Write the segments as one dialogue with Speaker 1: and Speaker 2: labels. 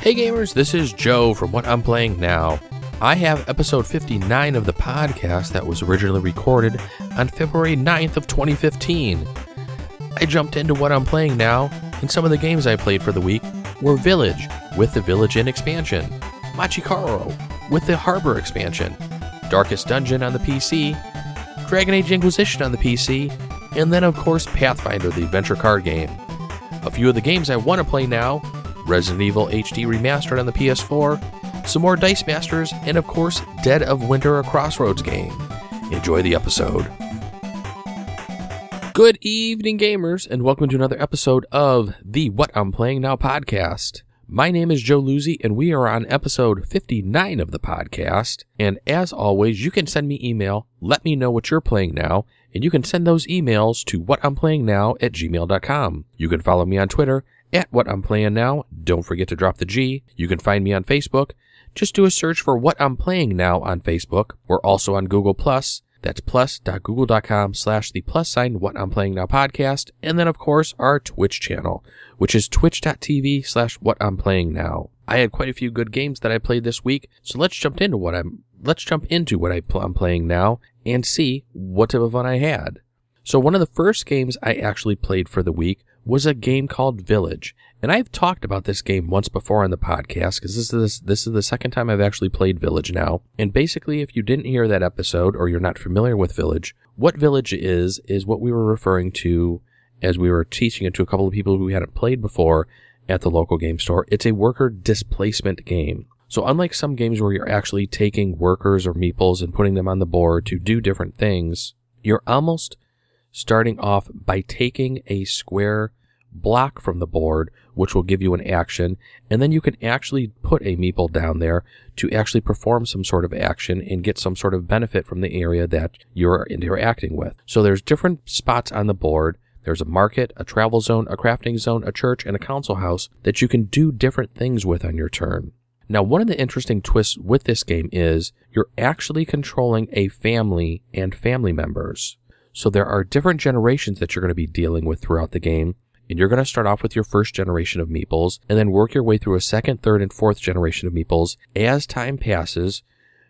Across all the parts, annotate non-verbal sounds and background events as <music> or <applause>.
Speaker 1: Hey gamers, this is Joe from What I'm Playing Now. I have episode 59 of the podcast that was originally recorded on February 9th of 2015. I jumped into what I'm playing now, and some of the games I played for the week were Village with the Village Inn expansion, Machi Koro with the Harbor expansion, Darkest Dungeon on the PC, Dragon Age Inquisition on the PC, and then of course Pathfinder the adventure card game. A few of the games I want to play now Resident Evil HD Remastered on the PS4, some more Dice Masters, and of course, Dead of Winter a Crossroads game. Enjoy the episode. Good evening, gamers, and welcome to another episode of the What I'm Playing Now podcast. My name is Joe Luzzi, and we are on episode 59 of the podcast. And as always, you can send me email, let me know what you're playing now, and you can send those emails to whatimplayingnow at gmail.com. You can follow me on Twitter at What I'm Playing Now. Don't forget to drop the G. You can find me on Facebook. Just do a search for What I'm Playing Now on Facebook. We're also on Google Plus. That's plus.google.com slash the plus sign What I'm Playing Now podcast. And then, of course, our Twitch channel, which is twitch.tv slash What I'm Playing Now. I had quite a few good games that I played this week, so let's jump into what I'm let's jump into what I pl- I'm playing now and see what type of fun I had. So one of the first games I actually played for the week was a game called Village. And I've talked about this game once before on the podcast because this is this is the second time I've actually played Village now. And basically, if you didn't hear that episode or you're not familiar with Village, what Village is is what we were referring to as we were teaching it to a couple of people who hadn't played before at the local game store. It's a worker displacement game. So unlike some games where you're actually taking workers or meeples and putting them on the board to do different things, you're almost starting off by taking a square block from the board, which will give you an action, and then you can actually put a meeple down there to actually perform some sort of action and get some sort of benefit from the area that you're interacting with. So there's different spots on the board. There's a market, a travel zone, a crafting zone, a church, and a council house that you can do different things with on your turn. Now, one of the interesting twists with this game is you're actually controlling a family and family members. So there are different generations that you're going to be dealing with throughout the game. And you're going to start off with your first generation of meeples and then work your way through a second, third, and fourth generation of meeples. As time passes,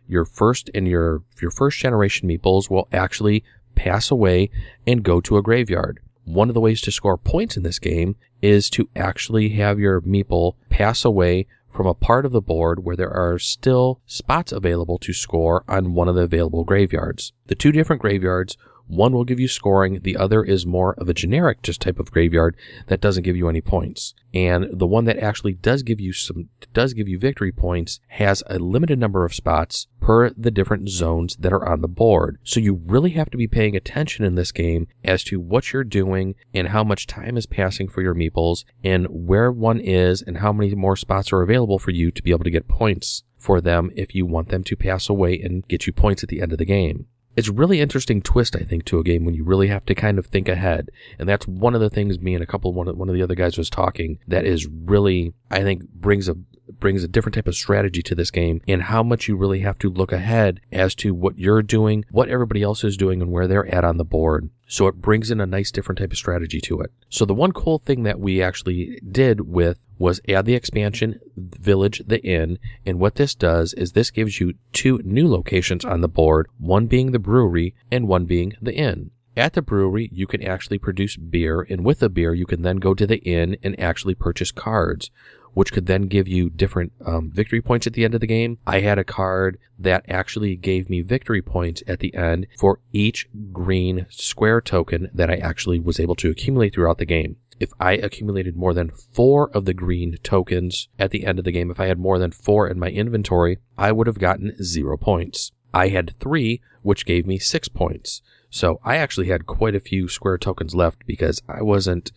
Speaker 1: your first and your, your first generation meeples will actually pass away and go to a graveyard. One of the ways to score points in this game is to actually have your meeple pass away from a part of the board where there are still spots available to score on one of the available graveyards. The two different graveyards one will give you scoring, the other is more of a generic just type of graveyard that doesn't give you any points. And the one that actually does give you some does give you victory points has a limited number of spots per the different zones that are on the board. So you really have to be paying attention in this game as to what you're doing and how much time is passing for your meeples and where one is and how many more spots are available for you to be able to get points for them if you want them to pass away and get you points at the end of the game it's really interesting twist, I think, to a game when you really have to kind of think ahead. And that's one of the things me and a couple, one of, one of the other guys was talking that is really, I think, brings a, brings a different type of strategy to this game and how much you really have to look ahead as to what you're doing, what everybody else is doing, and where they're at on the board. So it brings in a nice different type of strategy to it. So the one cool thing that we actually did with was add the expansion village the inn and what this does is this gives you two new locations on the board one being the brewery and one being the inn at the brewery you can actually produce beer and with the beer you can then go to the inn and actually purchase cards which could then give you different um, victory points at the end of the game. I had a card that actually gave me victory points at the end for each green square token that I actually was able to accumulate throughout the game. If I accumulated more than four of the green tokens at the end of the game, if I had more than four in my inventory, I would have gotten zero points. I had three, which gave me six points. So I actually had quite a few square tokens left because I wasn't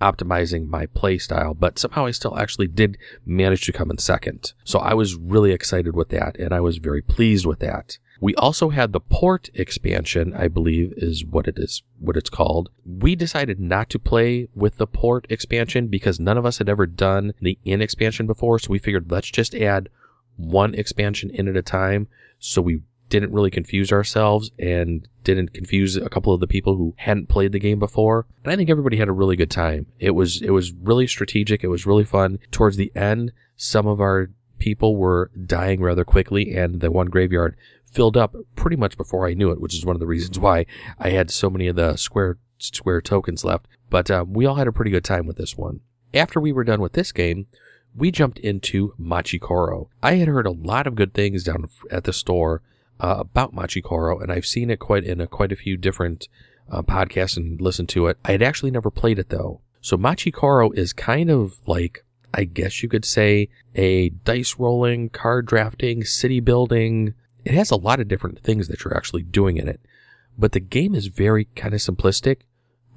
Speaker 1: optimizing my playstyle, but somehow I still actually did manage to come in second. So I was really excited with that and I was very pleased with that. We also had the port expansion, I believe is what it is, what it's called. We decided not to play with the port expansion because none of us had ever done the Inn expansion before. So we figured let's just add one expansion in at a time. So we didn't really confuse ourselves and didn't confuse a couple of the people who hadn't played the game before. And I think everybody had a really good time. It was it was really strategic. It was really fun. Towards the end, some of our people were dying rather quickly, and the one graveyard filled up pretty much before I knew it, which is one of the reasons why I had so many of the square square tokens left. But um, we all had a pretty good time with this one. After we were done with this game, we jumped into Machi Koro. I had heard a lot of good things down at the store uh, about Machi Koro, and I've seen it quite in a, quite a few different uh, podcasts and listened to it. I had actually never played it though. So Machi Koro is kind of like, I guess you could say, a dice rolling, card drafting, city building. It has a lot of different things that you're actually doing in it. But the game is very kind of simplistic,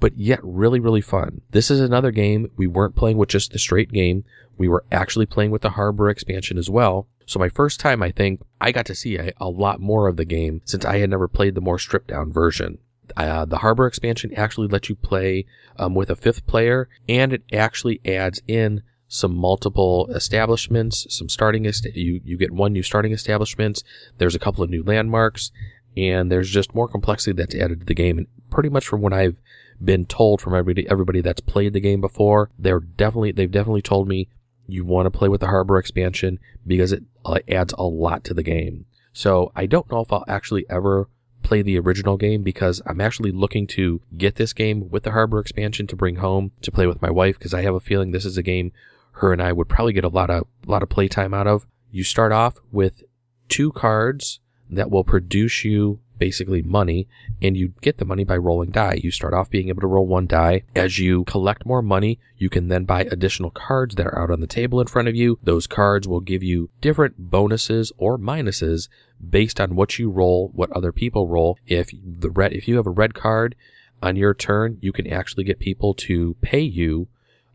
Speaker 1: but yet really, really fun. This is another game we weren't playing with just the straight game. We were actually playing with the Harbor expansion as well. So my first time, I think I got to see a, a lot more of the game since I had never played the more stripped down version. Uh, the Harbor expansion actually lets you play um, with a fifth player, and it actually adds in some multiple establishments, some starting est- you you get one new starting establishments. There's a couple of new landmarks, and there's just more complexity that's added to the game. And pretty much from what I've been told from everybody everybody that's played the game before, they're definitely they've definitely told me you want to play with the Harbor expansion because it uh, adds a lot to the game. So I don't know if I'll actually ever play the original game because I'm actually looking to get this game with the Harbor expansion to bring home to play with my wife because I have a feeling this is a game her and I would probably get a lot of a lot of playtime out of. You start off with two cards that will produce you basically money and you get the money by rolling die. You start off being able to roll one die. As you collect more money, you can then buy additional cards that are out on the table in front of you. Those cards will give you different bonuses or minuses based on what you roll, what other people roll. If the red if you have a red card on your turn, you can actually get people to pay you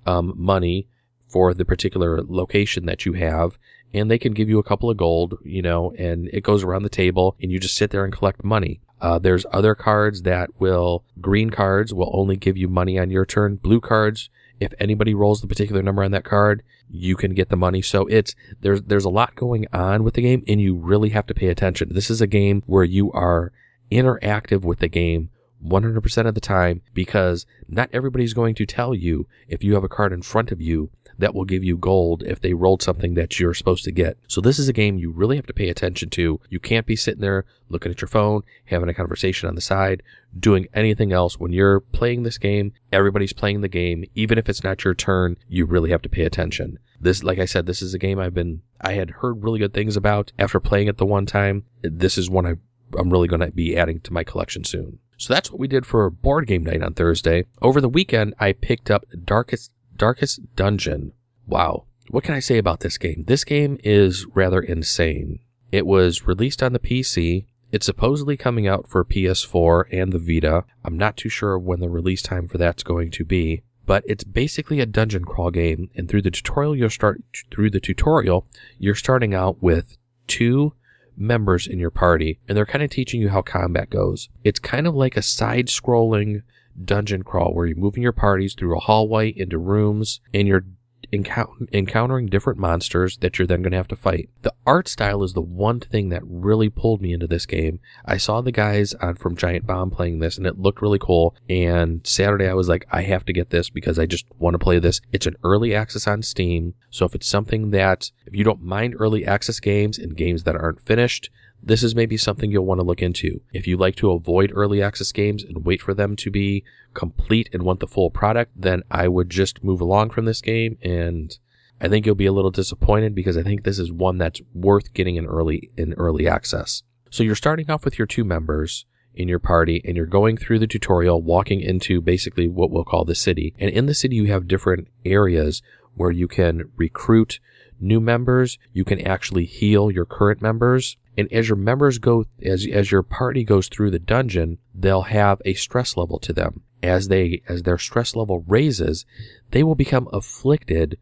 Speaker 1: um, money for the particular location that you have and they can give you a couple of gold, you know, and it goes around the table and you just sit there and collect money. Uh, there's other cards that will, green cards will only give you money on your turn. Blue cards, if anybody rolls the particular number on that card, you can get the money. So it's, there's, there's a lot going on with the game and you really have to pay attention. This is a game where you are interactive with the game 100% of the time because not everybody's going to tell you if you have a card in front of you that will give you gold if they rolled something that you're supposed to get. So this is a game you really have to pay attention to. You can't be sitting there looking at your phone, having a conversation on the side, doing anything else. When you're playing this game, everybody's playing the game. Even if it's not your turn, you really have to pay attention. This, like I said, this is a game I've been, I had heard really good things about after playing it the one time. This is one I, I'm really going to be adding to my collection soon. So that's what we did for board game night on Thursday. Over the weekend, I picked up Darkest Darkest Dungeon. Wow. What can I say about this game? This game is rather insane. It was released on the PC. It's supposedly coming out for PS4 and the Vita. I'm not too sure when the release time for that's going to be, but it's basically a dungeon crawl game. And through the tutorial, you'll start through the tutorial, you're starting out with two members in your party, and they're kind of teaching you how combat goes. It's kind of like a side-scrolling dungeon crawl where you're moving your parties through a hallway into rooms and you're encountering different monsters that you're then going to have to fight. The art style is the one thing that really pulled me into this game. I saw the guys on from Giant Bomb playing this and it looked really cool. And Saturday I was like, I have to get this because I just want to play this. It's an early access on Steam. So if it's something that, if you don't mind early access games and games that aren't finished, this is maybe something you'll want to look into. If you like to avoid early access games and wait for them to be complete and want the full product, then I would just move along from this game and I think you'll be a little disappointed because I think this is one that's worth getting in early in early access. So you're starting off with your two members in your party and you're going through the tutorial walking into basically what we'll call the city. And in the city you have different areas where you can recruit new members, you can actually heal your current members, and as your members go, as, as your party goes through the dungeon, they'll have a stress level to them. As they, as their stress level raises, they will become afflicted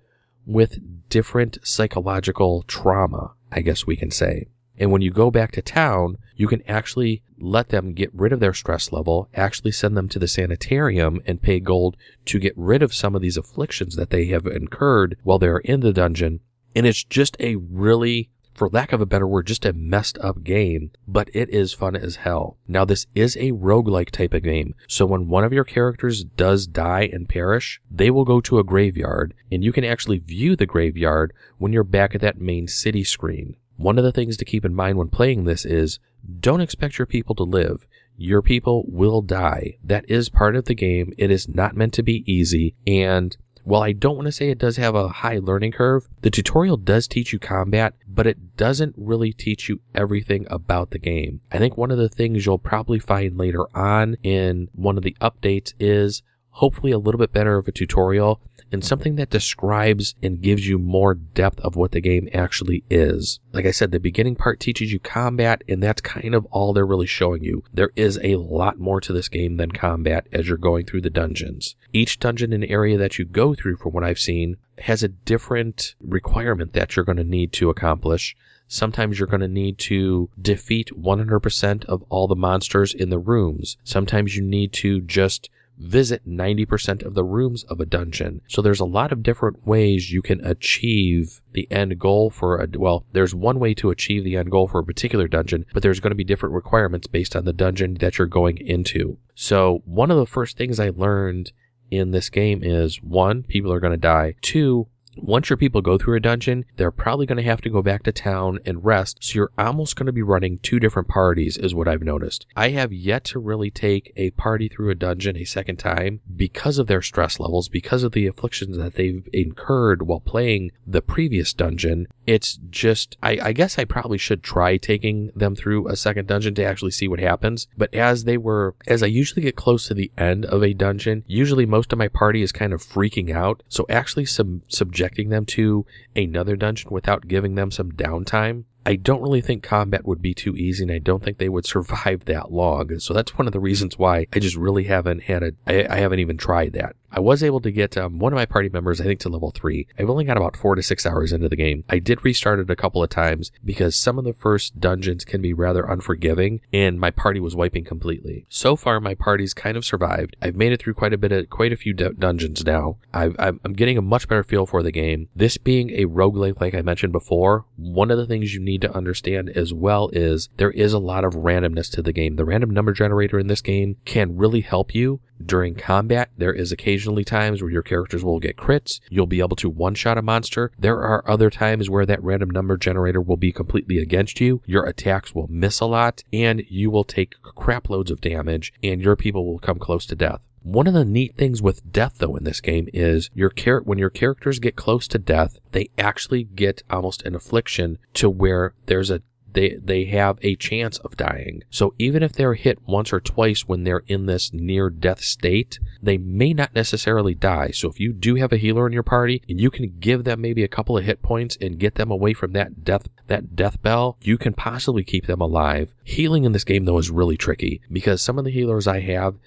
Speaker 1: with different psychological trauma, I guess we can say. And when you go back to town, you can actually let them get rid of their stress level, actually send them to the sanitarium and pay gold to get rid of some of these afflictions that they have incurred while they're in the dungeon. And it's just a really for lack of a better word, just a messed up game, but it is fun as hell. Now, this is a roguelike type of game, so when one of your characters does die and perish, they will go to a graveyard, and you can actually view the graveyard when you're back at that main city screen. One of the things to keep in mind when playing this is don't expect your people to live. Your people will die. That is part of the game. It is not meant to be easy. And while I don't want to say it does have a high learning curve, the tutorial does teach you combat, but it doesn't really teach you everything about the game. I think one of the things you'll probably find later on in one of the updates is hopefully a little bit better of a tutorial and something that describes and gives you more depth of what the game actually is. Like I said, the beginning part teaches you combat, and that's kind of all they're really showing you. There is a lot more to this game than combat as you're going through the dungeons. Each dungeon and area that you go through, from what I've seen, has a different requirement that you're going to need to accomplish. Sometimes you're going to need to defeat 100% of all the monsters in the rooms. Sometimes you need to just visit 90% of the rooms of a dungeon. So there's a lot of different ways you can achieve the end goal for a, well, there's one way to achieve the end goal for a particular dungeon, but there's going to be different requirements based on the dungeon that you're going into. So one of the first things I learned in this game is one, people are going to die. Two, once your people go through a dungeon, they're probably going to have to go back to town and rest. So you're almost going to be running two different parties, is what I've noticed. I have yet to really take a party through a dungeon a second time because of their stress levels, because of the afflictions that they've incurred while playing the previous dungeon. It's just, I, I guess I probably should try taking them through a second dungeon to actually see what happens. But as they were, as I usually get close to the end of a dungeon, usually most of my party is kind of freaking out. So actually some subject subjecting them to another dungeon without giving them some downtime I don't really think combat would be too easy, and I don't think they would survive <laughs> that long. So that's one of the reasons why I just really haven't had a. I, I haven't even tried that. I was able to get um, one of my party members, I think, to level three. I've only got about four to six hours into the game. I did restart it a couple of times because some of the first dungeons can be rather unforgiving, and my party was wiping completely. So far, my party's kind of survived. I've made it through quite a bit of quite a few d- dungeons now. i am getting a much better feel for the game. This being a roguelike, like I mentioned before, one of the things you need need to understand as well is there is a lot of randomness to the game. The random number generator in this game can really help you during combat. There is occasionally times where your characters will get crits. You'll be able to one shot a monster. There are other times where that random number generator will be completely against you. Your attacks will miss a lot and you will take crap loads of damage and your people will come close to death. One of the neat things with death though in this game is your char- when your characters get close to death, they actually get almost an affliction to where there's a they they have a chance of dying. So even if they're hit once or twice when they're in this near death state, they may not necessarily die. So if you do have a healer in your party and you can give them maybe a couple of hit points and get them away from that death that death bell, you can possibly keep them alive. Healing in this game though is really tricky because some of the healers I have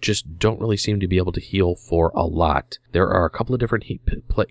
Speaker 1: just don't really seem to be able to heal for a lot. There are a couple of different he-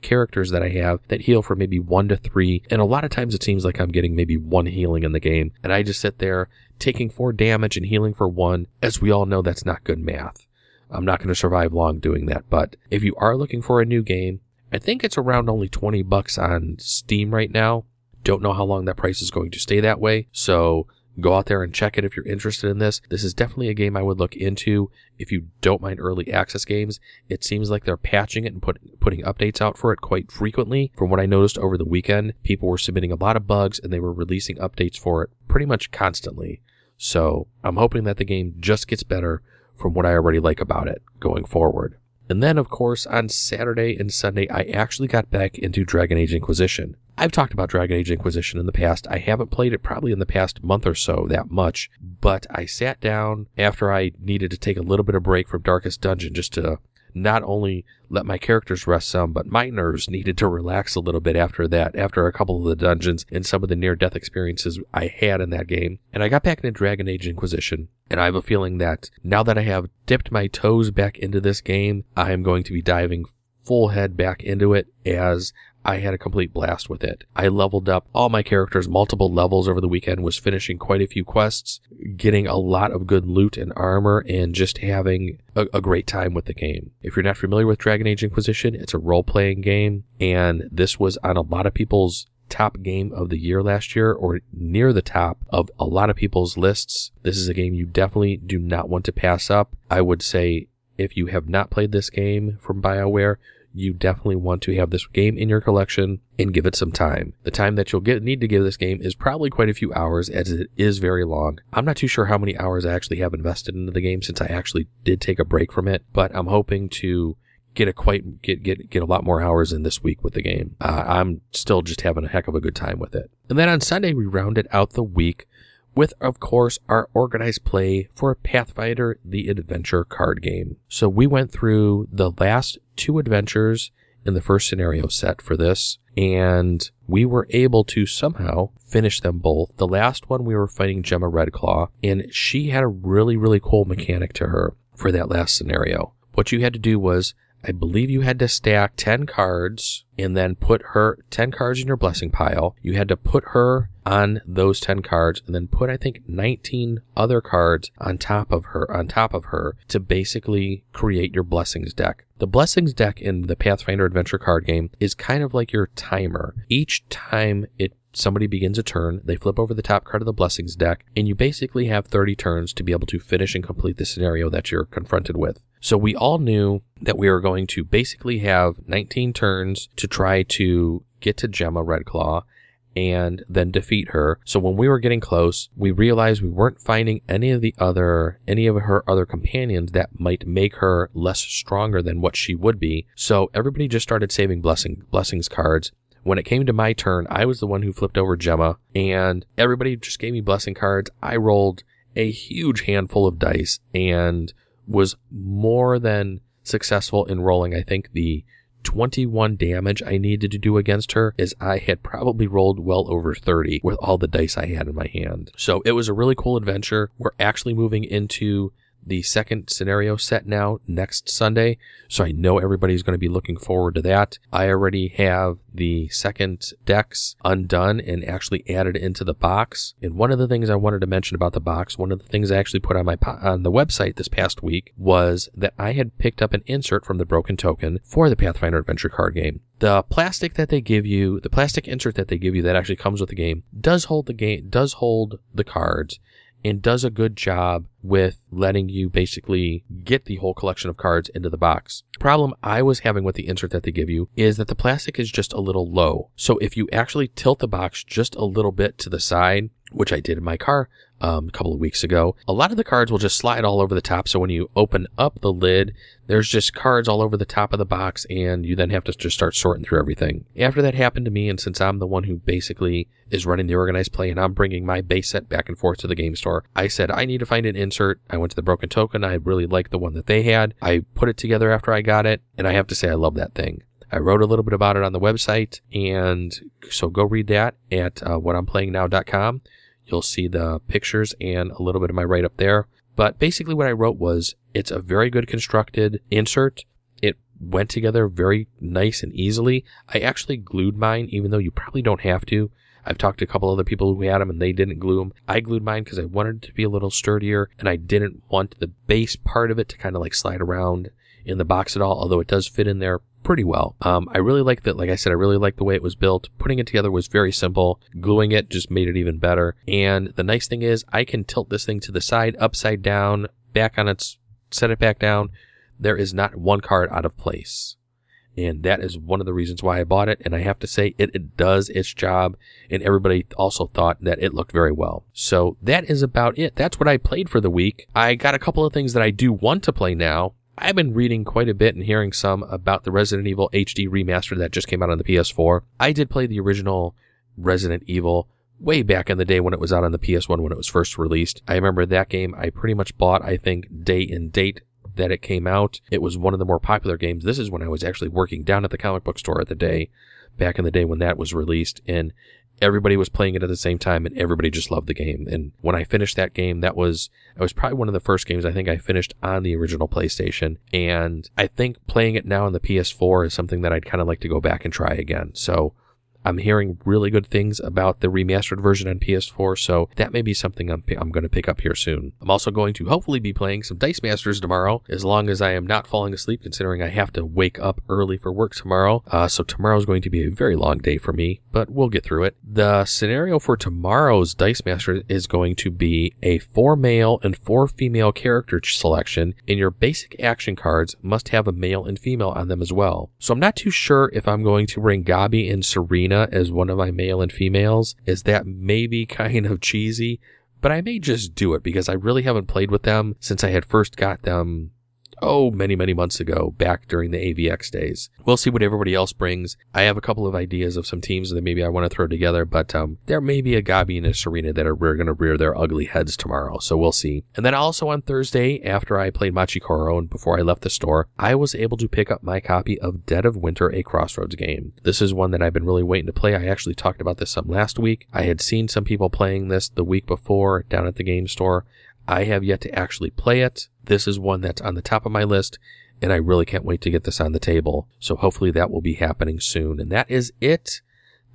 Speaker 1: characters that I have that heal for maybe one to three, and a lot of times it seems like I'm getting maybe one healing in the game, and I just sit there taking four damage and healing for one. As we all know, that's not good math. I'm not going to survive long doing that, but if you are looking for a new game, I think it's around only 20 bucks on Steam right now. Don't know how long that price is going to stay that way, so Go out there and check it if you're interested in this. This is definitely a game I would look into if you don't mind early access games. It seems like they're patching it and put, putting updates out for it quite frequently. From what I noticed over the weekend, people were submitting a lot of bugs and they were releasing updates for it pretty much constantly. So I'm hoping that the game just gets better from what I already like about it going forward. And then, of course, on Saturday and Sunday, I actually got back into Dragon Age Inquisition. I've talked about Dragon Age Inquisition in the past. I haven't played it probably in the past month or so that much, but I sat down after I needed to take a little bit of break from Darkest Dungeon just to not only let my characters rest some, but my nerves needed to relax a little bit after that, after a couple of the dungeons and some of the near death experiences I had in that game. And I got back into Dragon Age Inquisition, and I have a feeling that now that I have dipped my toes back into this game, I am going to be diving full head back into it as I had a complete blast with it. I leveled up all my characters multiple levels over the weekend, was finishing quite a few quests, getting a lot of good loot and armor, and just having a, a great time with the game. If you're not familiar with Dragon Age Inquisition, it's a role playing game, and this was on a lot of people's top game of the year last year or near the top of a lot of people's lists. This is a game you definitely do not want to pass up. I would say if you have not played this game from BioWare, you definitely want to have this game in your collection and give it some time. The time that you'll get need to give this game is probably quite a few hours as it is very long. I'm not too sure how many hours I actually have invested into the game since I actually did take a break from it, but I'm hoping to get a quite get get get a lot more hours in this week with the game. Uh, I'm still just having a heck of a good time with it. And then on Sunday we rounded out the week with, of course, our organized play for Pathfinder the Adventure card game. So we went through the last two adventures in the first scenario set for this, and we were able to somehow finish them both. The last one we were fighting Gemma Redclaw, and she had a really, really cool mechanic to her for that last scenario. What you had to do was I believe you had to stack 10 cards and then put her 10 cards in your blessing pile. You had to put her on those 10 cards and then put I think 19 other cards on top of her on top of her to basically create your blessings deck. The blessings deck in the Pathfinder adventure card game is kind of like your timer. Each time it somebody begins a turn, they flip over the top card of the blessings deck, and you basically have 30 turns to be able to finish and complete the scenario that you're confronted with. So we all knew that we were going to basically have 19 turns to try to get to Gemma Redclaw and then defeat her. So when we were getting close, we realized we weren't finding any of the other, any of her other companions that might make her less stronger than what she would be. So everybody just started saving blessing, blessings cards. When it came to my turn, I was the one who flipped over Gemma and everybody just gave me blessing cards. I rolled a huge handful of dice and was more than successful in rolling, I think, the 21 damage I needed to do against her is I had probably rolled well over 30 with all the dice I had in my hand. So it was a really cool adventure. We're actually moving into the second scenario set now next Sunday. So I know everybody's going to be looking forward to that. I already have the second decks undone and actually added into the box. And one of the things I wanted to mention about the box, one of the things I actually put on my on the website this past week was that I had picked up an insert from the Broken Token for the Pathfinder Adventure card game. The plastic that they give you, the plastic insert that they give you that actually comes with the game, does hold the game, does hold the cards and does a good job with letting you basically get the whole collection of cards into the box. The problem I was having with the insert that they give you is that the plastic is just a little low. So if you actually tilt the box just a little bit to the side, which I did in my car um, a couple of weeks ago, a lot of the cards will just slide all over the top. So when you open up the lid, there's just cards all over the top of the box, and you then have to just start sorting through everything. After that happened to me, and since I'm the one who basically is running the organized play and I'm bringing my base set back and forth to the game store, I said, I need to find an insert. I went to the Broken Token. I really liked the one that they had. I put it together after I got it, and I have to say, I love that thing. I wrote a little bit about it on the website, and so go read that at uh, whatimplay.now.com. You'll see the pictures and a little bit of my write up there. But basically, what I wrote was it's a very good constructed insert. It went together very nice and easily. I actually glued mine, even though you probably don't have to. I've talked to a couple other people who had them and they didn't glue them. I glued mine because I wanted it to be a little sturdier and I didn't want the base part of it to kind of like slide around in the box at all, although it does fit in there pretty well. Um, I really like that. Like I said, I really like the way it was built. Putting it together was very simple. Gluing it just made it even better. And the nice thing is I can tilt this thing to the side, upside down, back on its, set it back down. There is not one card out of place. And that is one of the reasons why I bought it. And I have to say it, it does its job. And everybody also thought that it looked very well. So that is about it. That's what I played for the week. I got a couple of things that I do want to play now. I've been reading quite a bit and hearing some about the Resident Evil HD remaster that just came out on the PS4. I did play the original Resident Evil way back in the day when it was out on the PS1 when it was first released. I remember that game I pretty much bought, I think, day and date that it came out. It was one of the more popular games. This is when I was actually working down at the comic book store at the day, back in the day when that was released. And everybody was playing it at the same time and everybody just loved the game. And when I finished that game, that was, it was probably one of the first games I think I finished on the original PlayStation. And I think playing it now on the PS4 is something that I'd kind of like to go back and try again. So I'm hearing really good things about the remastered version on PS4, so that may be something I'm, I'm going to pick up here soon. I'm also going to hopefully be playing some Dice Masters tomorrow, as long as I am not falling asleep, considering I have to wake up early for work tomorrow. Uh, so tomorrow is going to be a very long day for me, but we'll get through it. The scenario for tomorrow's Dice Masters is going to be a four male and four female character selection, and your basic action cards must have a male and female on them as well. So I'm not too sure if I'm going to bring Gabi and Serena as one of my male and females, is that maybe <laughs> kind of cheesy, but I may just do it because I really haven't played with them since I had first got them oh, many, many months ago, back during the AVX days. We'll see what everybody else brings. I have a couple of ideas of some teams that maybe I want to throw together, but um, there may be a Gabi and a Serena that are going to rear their ugly heads tomorrow, so we'll see. And then also on Thursday, after I played Machi Koro and before I left the store, I was able to pick up my copy of Dead of Winter, a Crossroads game. This is one that I've been really waiting to play. I actually talked about this some last week. I had seen some people playing this the week before down at the game store. I have yet to actually play it. This is one that's on the top of my list, and I really can't wait to get this on the table. So hopefully that will be happening soon. And that is it.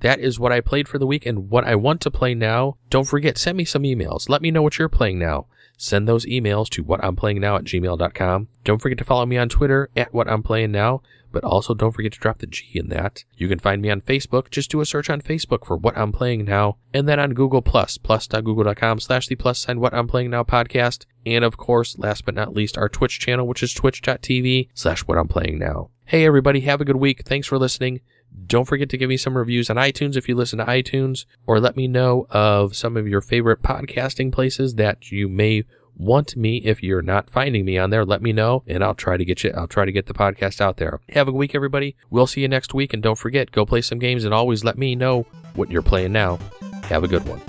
Speaker 1: That is what I played for the week and what I want to play now. Don't forget, send me some emails. Let me know what you're playing now. Send those emails to whatimplayingnow at gmail.com. Don't forget to follow me on Twitter at whatimplayingnow but also don't forget to drop the G in that. You can find me on Facebook. Just do a search on Facebook for What I'm Playing Now, and then on Google Plus, plus.google.com slash the plus sign What I'm Playing Now podcast. And of course, last but not least, our Twitch channel, which is twitch.tv slash What I'm Playing Now. Hey everybody, have a good week. Thanks for listening. Don't forget to give me some reviews on iTunes if you listen to iTunes, or let me know of some of your favorite podcasting places that you may want me if you're not finding me on there let me know and i'll try to get you i'll try to get the podcast out there. Have a week everybody. We'll see you next week and don't forget go play some games and always let me know what you're playing now. Have a good one